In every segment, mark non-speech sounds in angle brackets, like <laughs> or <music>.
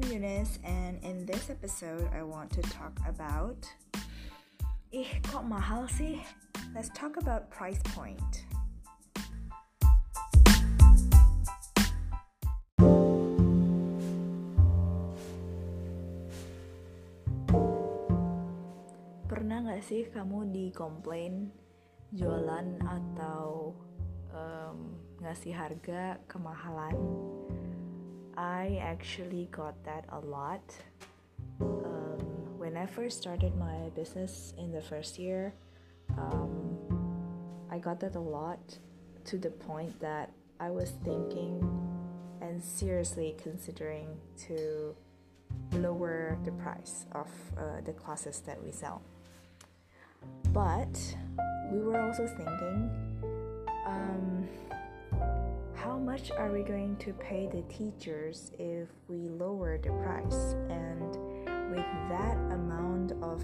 I'm Eunice, and in this episode, I want to talk about. Ih, kok mahal sih? Let's talk about price point. Pernah nggak sih kamu dikomplain jualan atau um, ngasih harga kemahalan? I actually got that a lot. Um, when I first started my business in the first year, um, I got that a lot to the point that I was thinking and seriously considering to lower the price of uh, the classes that we sell. But we were also thinking, um, how much are we going to pay the teachers if we lower the price? And with that amount of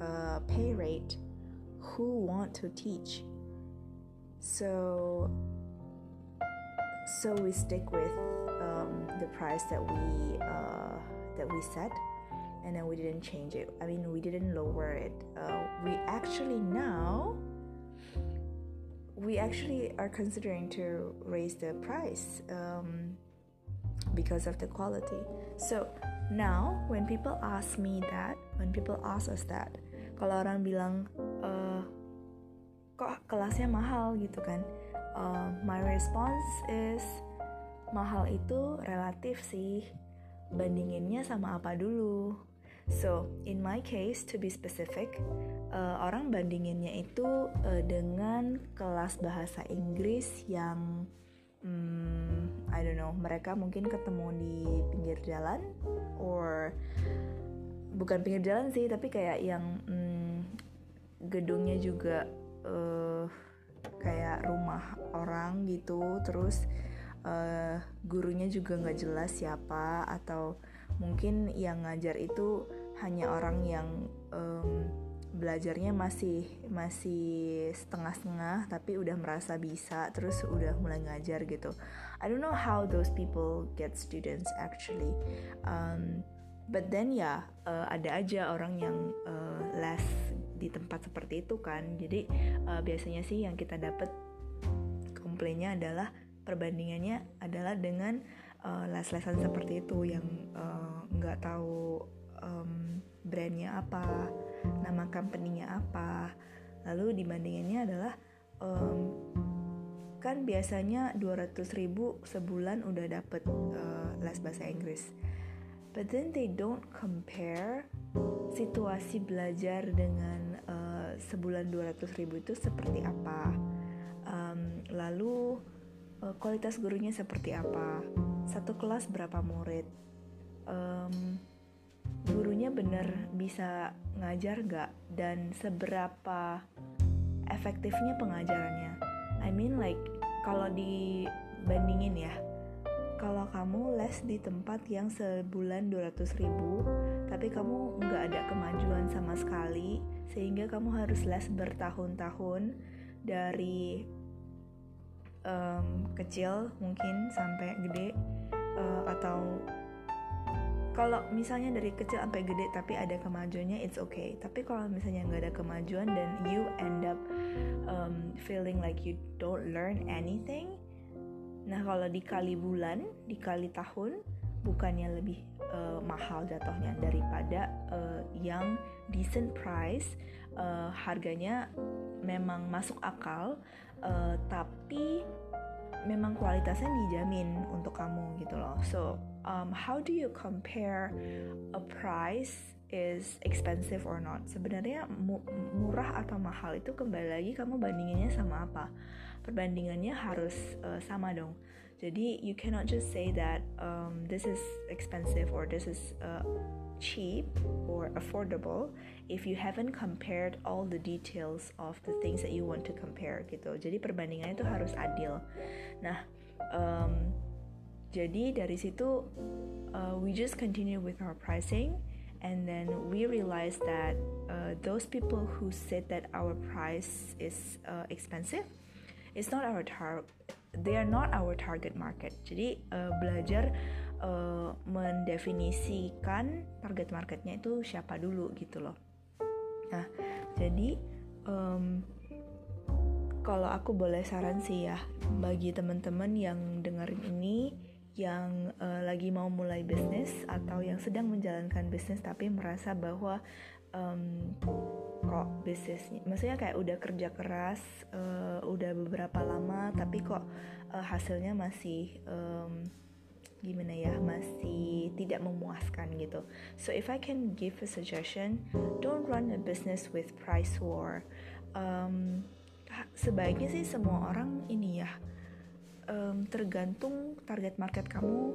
uh, pay rate, who want to teach? So, so we stick with um, the price that we uh, that we set, and then we didn't change it. I mean, we didn't lower it. Uh, we actually now we actually are considering to raise the price um, because of the quality. So now when people ask me that, when people ask us that, kalau orang bilang uh, kok kelasnya mahal gitu kan, uh, my response is mahal itu relatif sih, bandinginnya sama apa dulu. So, in my case, to be specific, uh, orang bandinginnya itu uh, dengan kelas bahasa Inggris yang, um, I don't know, mereka mungkin ketemu di pinggir jalan, or bukan pinggir jalan sih, tapi kayak yang um, gedungnya juga uh, kayak rumah orang gitu, terus uh, gurunya juga nggak jelas siapa atau mungkin yang ngajar itu hanya orang yang um, belajarnya masih masih setengah-setengah tapi udah merasa bisa terus udah mulai ngajar gitu. I don't know how those people get students actually. Um, but then ya uh, ada aja orang yang uh, les di tempat seperti itu kan. Jadi uh, biasanya sih yang kita dapat komplainnya adalah perbandingannya adalah dengan uh, les-lesan seperti itu yang nggak uh, tahu um, brandnya apa, nama company-nya apa. Lalu dibandinginnya adalah um, kan biasanya 200 ribu sebulan udah dapet uh, les bahasa Inggris. But then they don't compare situasi belajar dengan uh, sebulan 200 ribu itu seperti apa. Um, lalu uh, kualitas gurunya seperti apa. Satu kelas berapa murid. Um, gurunya bener bisa ngajar gak dan seberapa efektifnya pengajarannya I mean like kalau dibandingin ya kalau kamu les di tempat yang sebulan 200 ribu tapi kamu nggak ada kemajuan sama sekali sehingga kamu harus les bertahun-tahun dari um, kecil mungkin sampai gede uh, atau kalau misalnya dari kecil sampai gede tapi ada kemajuannya it's okay. Tapi kalau misalnya nggak ada kemajuan dan you end up um, feeling like you don't learn anything nah kalau dikali bulan dikali tahun bukannya lebih uh, mahal jatuhnya daripada uh, yang decent price uh, harganya memang masuk akal uh, tapi memang kualitasnya dijamin untuk kamu gitu loh so um, how do you compare a price is expensive or not? Sebenarnya mu murah atau mahal itu kembali lagi kamu bandinginnya sama apa? Perbandingannya harus uh, sama dong. Jadi you cannot just say that um, this is expensive or this is uh, cheap or affordable if you haven't compared all the details of the things that you want to compare gitu. Jadi perbandingannya itu harus adil. Nah, um, jadi dari situ uh, we just continue with our pricing and then we realize that uh, those people who said that our price is uh, expensive it's not our tar they are not our target market jadi uh, belajar uh, mendefinisikan target marketnya itu siapa dulu gitu loh. Nah, jadi um, kalau aku boleh saran sih ya bagi teman-teman yang dengerin ini yang uh, lagi mau mulai bisnis atau yang sedang menjalankan bisnis tapi merasa bahwa um, kok bisnisnya, maksudnya kayak udah kerja keras, uh, udah beberapa lama tapi kok uh, hasilnya masih um, gimana ya masih tidak memuaskan gitu. So if I can give a suggestion, don't run a business with price war. Um, sebaiknya sih semua orang ini ya um, tergantung target market kamu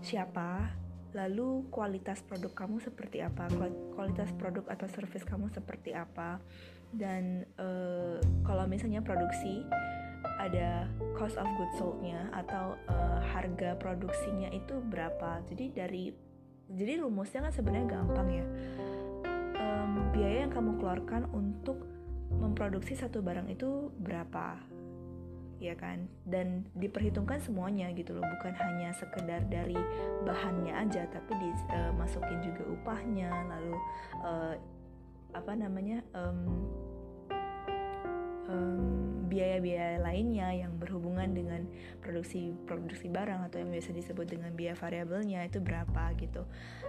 siapa lalu kualitas produk kamu seperti apa kualitas produk atau service kamu seperti apa dan uh, kalau misalnya produksi ada cost of goods sold-nya atau uh, harga produksinya itu berapa. Jadi dari jadi rumusnya kan sebenarnya gampang ya. Um, biaya yang kamu keluarkan untuk memproduksi satu barang itu berapa? Ya kan? Dan diperhitungkan semuanya gitu loh. Bukan hanya sekedar dari bahannya aja tapi dimasukin uh, juga upahnya lalu uh, apa namanya um, biaya-biaya lainnya yang berhubungan dengan produksi produksi barang atau yang biasa disebut dengan biaya variabelnya itu berapa gitu.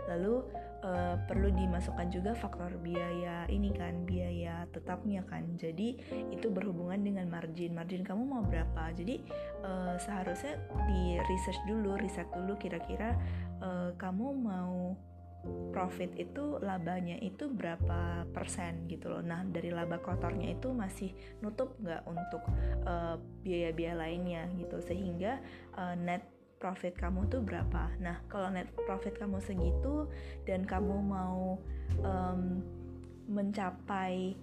Lalu uh, perlu dimasukkan juga faktor biaya ini kan biaya tetapnya kan. Jadi itu berhubungan dengan margin. Margin kamu mau berapa? Jadi uh, seharusnya di research dulu, riset dulu kira-kira uh, kamu mau profit itu labanya itu berapa persen gitu loh. Nah dari laba kotornya itu masih nutup nggak untuk eh, biaya-biaya lainnya gitu sehingga uh, net profit kamu tuh berapa. Nah kalau net profit kamu segitu dan kamu mau um, mencapai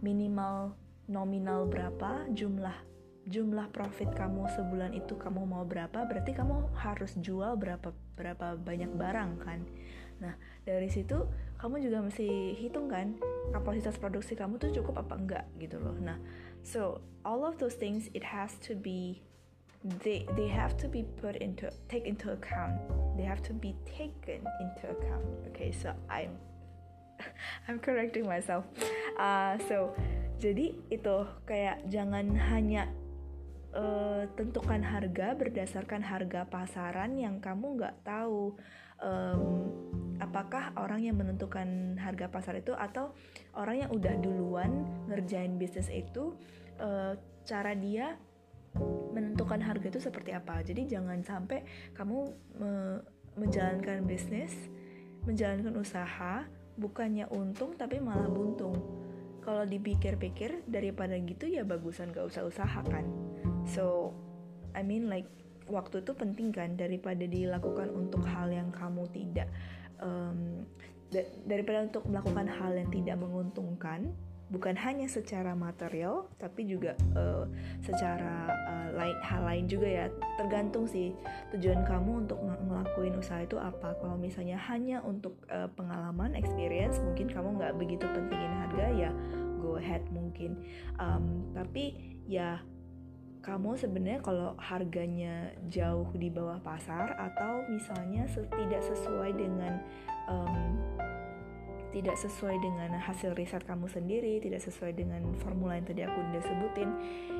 minimal nominal berapa jumlah jumlah profit kamu sebulan itu kamu mau berapa berarti kamu harus jual berapa berapa banyak barang kan Nah, dari situ kamu juga mesti hitung kan kapasitas produksi kamu tuh cukup apa enggak gitu loh. Nah, so all of those things it has to be they they have to be put into take into account. They have to be taken into account. Okay, so I'm <laughs> I'm correcting myself. Uh, so jadi itu kayak jangan hanya uh, tentukan harga berdasarkan harga pasaran yang kamu nggak tahu um, apakah orang yang menentukan harga pasar itu atau orang yang udah duluan ngerjain bisnis itu uh, cara dia menentukan harga itu seperti apa? Jadi jangan sampai kamu me menjalankan bisnis menjalankan usaha bukannya untung tapi malah buntung. Kalau dipikir-pikir daripada gitu ya bagusan gak usah usaha kan. So I mean like waktu itu penting kan daripada dilakukan untuk hal yang kamu tidak um, daripada untuk melakukan hal yang tidak menguntungkan bukan hanya secara material tapi juga uh, secara uh, lain hal lain juga ya. Tergantung sih tujuan kamu untuk ng ngelakuin usaha itu apa. Kalau misalnya hanya untuk uh, pengalaman experience mungkin kamu nggak begitu pentingin harga ya go ahead mungkin. Um, tapi ya kamu sebenarnya kalau harganya jauh di bawah pasar atau misalnya tidak sesuai dengan um, tidak sesuai dengan hasil riset kamu sendiri, tidak sesuai dengan formula yang tadi aku udah sebutin,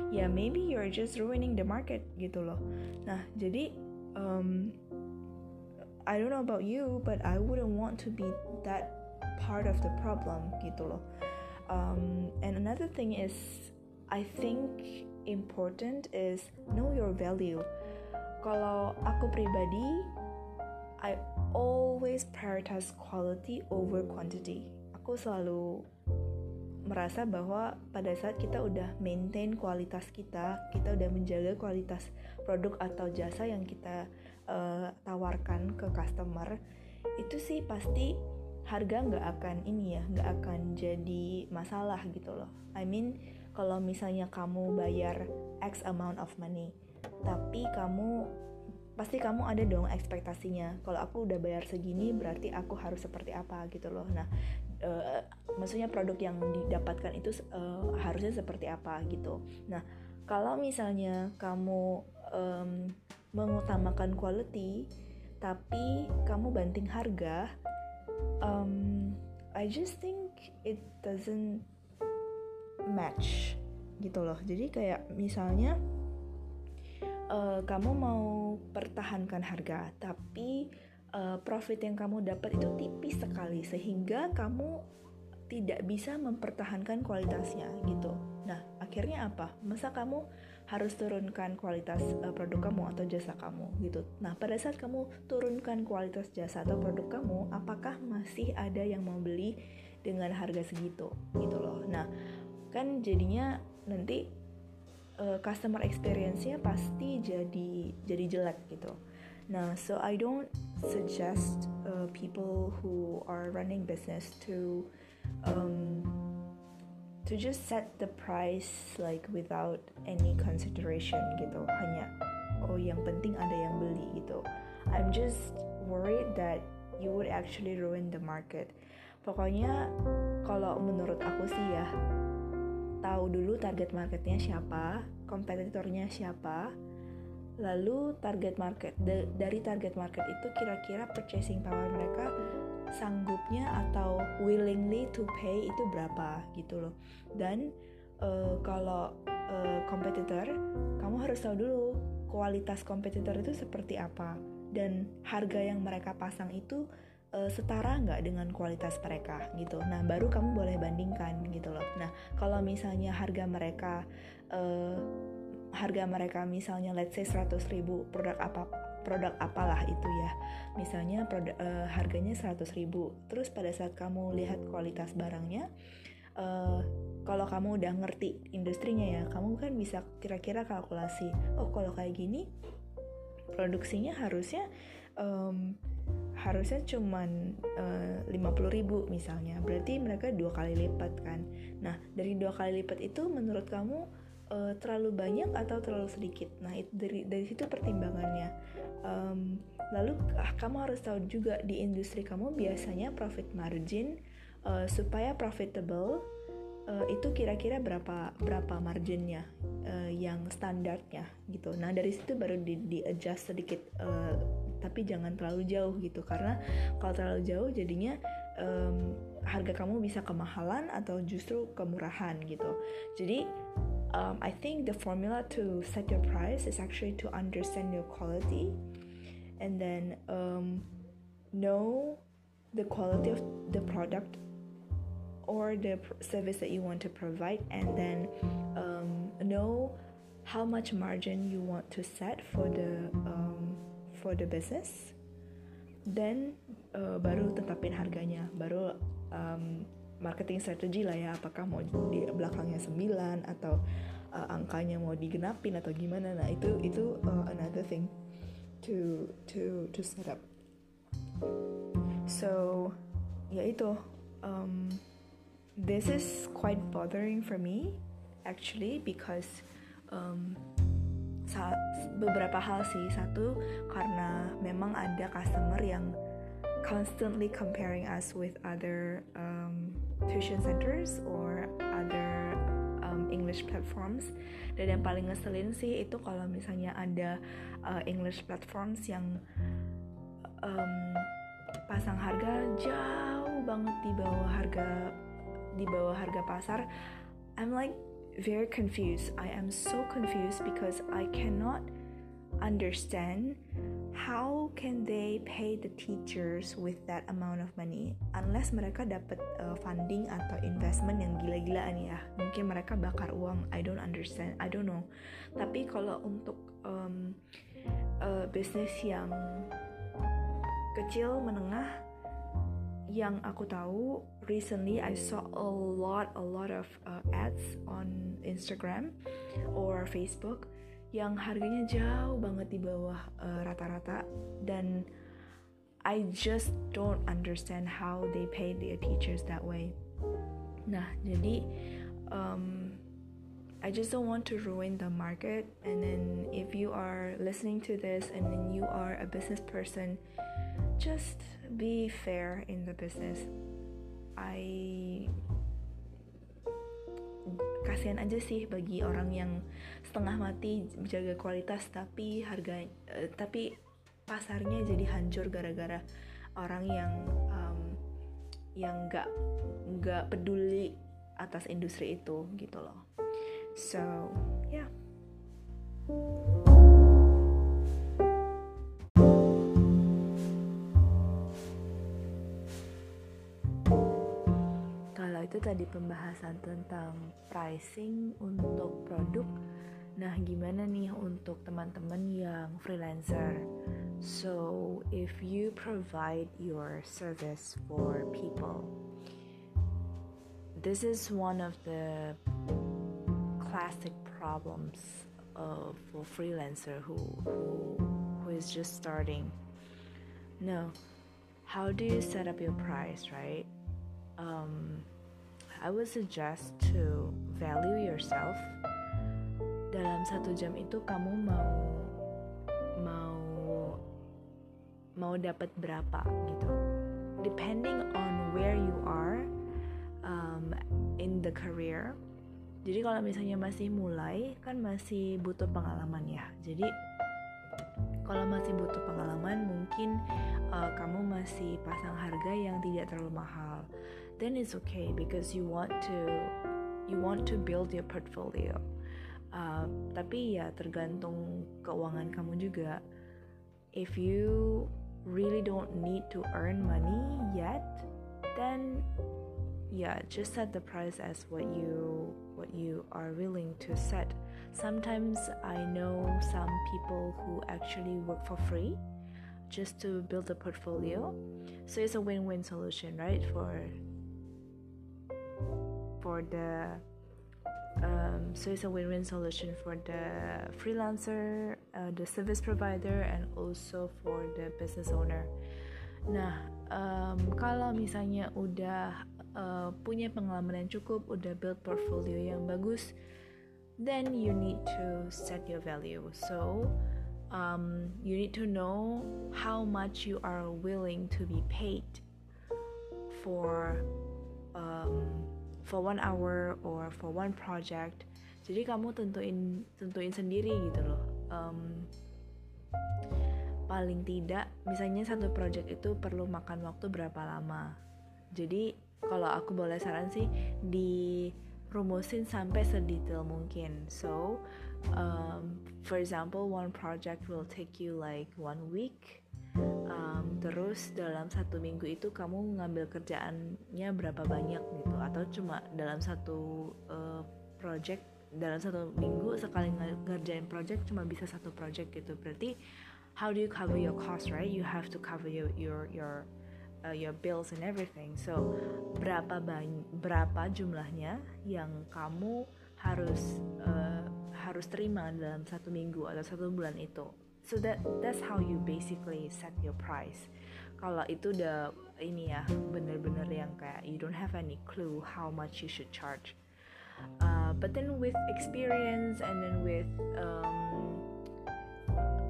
ya maybe you're just ruining the market gitu loh. Nah, jadi um, I don't know about you, but I wouldn't want to be that part of the problem gitu loh. Um, and another thing is, I think important is know your value. Kalau aku pribadi, I always prioritize quality over quantity. Aku selalu merasa bahwa pada saat kita udah maintain kualitas kita, kita udah menjaga kualitas produk atau jasa yang kita uh, tawarkan ke customer, itu sih pasti harga nggak akan ini ya, nggak akan jadi masalah gitu loh. I mean kalau misalnya kamu bayar X amount of money tapi kamu pasti kamu ada dong ekspektasinya. Kalau aku udah bayar segini berarti aku harus seperti apa gitu loh. Nah uh, maksudnya produk yang didapatkan itu uh, harusnya seperti apa gitu. Nah kalau misalnya kamu um, mengutamakan quality tapi kamu banting harga um, I just think it doesn't match gitu loh jadi kayak misalnya uh, kamu mau pertahankan harga tapi uh, profit yang kamu dapat itu tipis sekali sehingga kamu tidak bisa mempertahankan kualitasnya gitu. Nah, akhirnya apa? Masa kamu harus turunkan kualitas uh, produk kamu atau jasa kamu gitu. Nah, pada saat kamu turunkan kualitas jasa atau produk kamu, apakah masih ada yang mau beli dengan harga segitu gitu loh. Nah, kan jadinya nanti uh, customer experience-nya pasti jadi jadi jelek gitu. Nah, so I don't suggest uh, people who are running business to um, to just set the price like without any consideration gitu. Hanya oh yang penting ada yang beli gitu. I'm just worried that you would actually ruin the market. Pokoknya kalau menurut aku sih ya tahu dulu target marketnya siapa, kompetitornya siapa, lalu target market dari target market itu kira-kira purchasing power mereka sanggupnya atau willingly to pay itu berapa gitu loh. Dan uh, kalau uh, kompetitor kamu harus tahu dulu kualitas kompetitor itu seperti apa. Dan harga yang mereka pasang itu uh, setara nggak dengan kualitas mereka gitu. Nah baru kamu boleh bandingkan gitu loh. Nah kalau misalnya harga mereka uh, harga mereka misalnya let's say 100 ribu produk apa produk apalah itu ya misalnya produk uh, harganya 100 ribu terus pada saat kamu lihat kualitas barangnya uh, kalau kamu udah ngerti industrinya ya kamu kan bisa kira-kira kalkulasi oh kalau kayak gini produksinya harusnya um, harusnya cuman uh, 50 ribu misalnya berarti mereka dua kali lipat kan nah dari dua kali lipat itu menurut kamu uh, terlalu banyak atau terlalu sedikit. Nah, itu dari dari situ pertimbangannya. Um, lalu ah, kamu harus tahu juga di industri kamu biasanya profit margin uh, supaya profitable uh, itu kira-kira berapa berapa marginnya uh, yang standarnya gitu. Nah, dari situ baru di, di adjust sedikit uh, tapi jangan terlalu jauh gitu karena kalau terlalu jauh jadinya um, harga kamu bisa kemahalan atau justru kemurahan gitu. Jadi um, I think the formula to set your price is actually to understand your quality and then um, know the quality of the product or the service that you want to provide and then um, know how much margin you want to set for the um, for the business then uh, baru tetapin harganya. Baru um, marketing strategy lah ya apakah mau di belakangnya 9 atau uh, angkanya mau digenapin atau gimana. Nah itu itu uh, another thing to to to set up. So ya itu um, this is quite bothering for me actually because um, beberapa hal sih. Satu karena memang ada customer yang constantly comparing us with other um, tuition centers or other um, English platforms. Dan yang paling ngeselin sih itu kalau misalnya ada uh, English platforms yang um, pasang harga jauh banget di bawah harga di bawah harga pasar I'm like very confused. I am so confused because I cannot understand how can they pay the teachers with that amount of money unless mereka dapat uh, funding atau investment yang gila-gilaan ya. Mungkin mereka bakar uang I don't understand I don't know. Tapi kalau untuk um, uh, bisnis yang kecil menengah yang aku tahu recently I saw a lot a lot of uh, ads on Instagram or Facebook yang harganya jauh banget di bawah uh, rata-rata dan I just don't understand how they pay their teachers that way. Nah, jadi um, I just don't want to ruin the market. And then if you are listening to this and then you are a business person, just be fair in the business. I kasihan aja sih bagi orang yang setengah mati menjaga kualitas tapi harga uh, tapi pasarnya jadi hancur gara-gara orang yang um, yang nggak nggak peduli atas industri itu gitu loh. So yeah itu tadi pembahasan tentang pricing untuk produk Nah, gimana nih untuk teman-teman yang freelancer? So, if you provide your service for people, this is one of the classic problems of a freelancer who who who is just starting. No, how do you set up your price, right? Um, I would suggest to value yourself. Dalam satu jam itu kamu mau mau mau dapat berapa gitu. Depending on where you are um, in the career. Jadi kalau misalnya masih mulai kan masih butuh pengalaman ya. Jadi kalau masih butuh pengalaman mungkin uh, kamu masih pasang harga yang tidak terlalu mahal then it's okay because you want to you want to build your portfolio. Uh, tapi ya tergantung keuangan kamu juga. If you really don't need to earn money yet then yeah just set the price as what you what you are willing to set. Sometimes i know some people who actually work for free just to build a portfolio. So it's a win-win solution right for for the um, so it's a win-win solution for the freelancer, uh, the service provider, and also for the business owner. Nah, um, kalau misalnya udah uh, punya pengalaman yang cukup, udah build portfolio yang bagus, then you need to set your value. So um, you need to know how much you are willing to be paid for. Um, for one hour or for one project. Jadi kamu tentuin tentuin sendiri gitu loh. Um, paling tidak misalnya satu project itu perlu makan waktu berapa lama. Jadi kalau aku boleh saran sih di rumusin sampai sedetail mungkin. So um, for example one project will take you like one week um, terus dalam satu minggu itu kamu ngambil kerjaannya berapa banyak gitu? Atau cuma dalam satu uh, project dalam satu minggu sekali ngerjain project cuma bisa satu project gitu? Berarti how do you cover your cost right? You have to cover your your your uh, your bills and everything. So berapa berapa jumlahnya yang kamu harus uh, harus terima dalam satu minggu atau satu bulan itu so that that's how you basically set your price. Kalau itu udah ini ya bener-bener yang kayak you don't have any clue how much you should charge. Uh, but then with experience and then with um,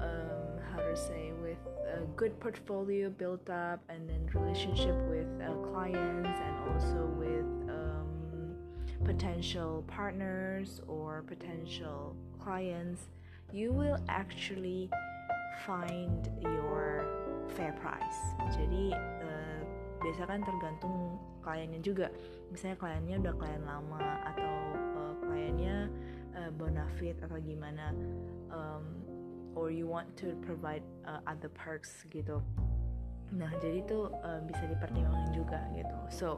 um, how to say with a good portfolio built up and then relationship with uh, clients and also with um, potential partners or potential clients you will actually find your fair price. Jadi uh, biasa kan tergantung kliennya juga. Misalnya kliennya udah klien lama atau uh, kliennya uh, bonafit atau gimana, um, or you want to provide uh, other perks gitu. Nah jadi itu uh, bisa dipertimbangkan juga gitu. So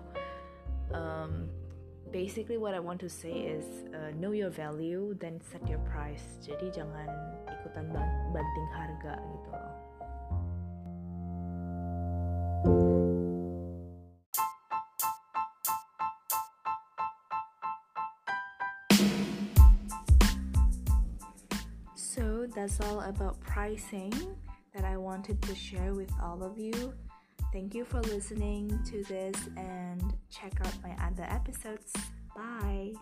um, basically what I want to say is uh, know your value then set your price jadi jangan ikutan banting harga gitu loh So that's all about pricing that I wanted to share with all of you. Thank you for listening to this and check out my other episodes. Bye.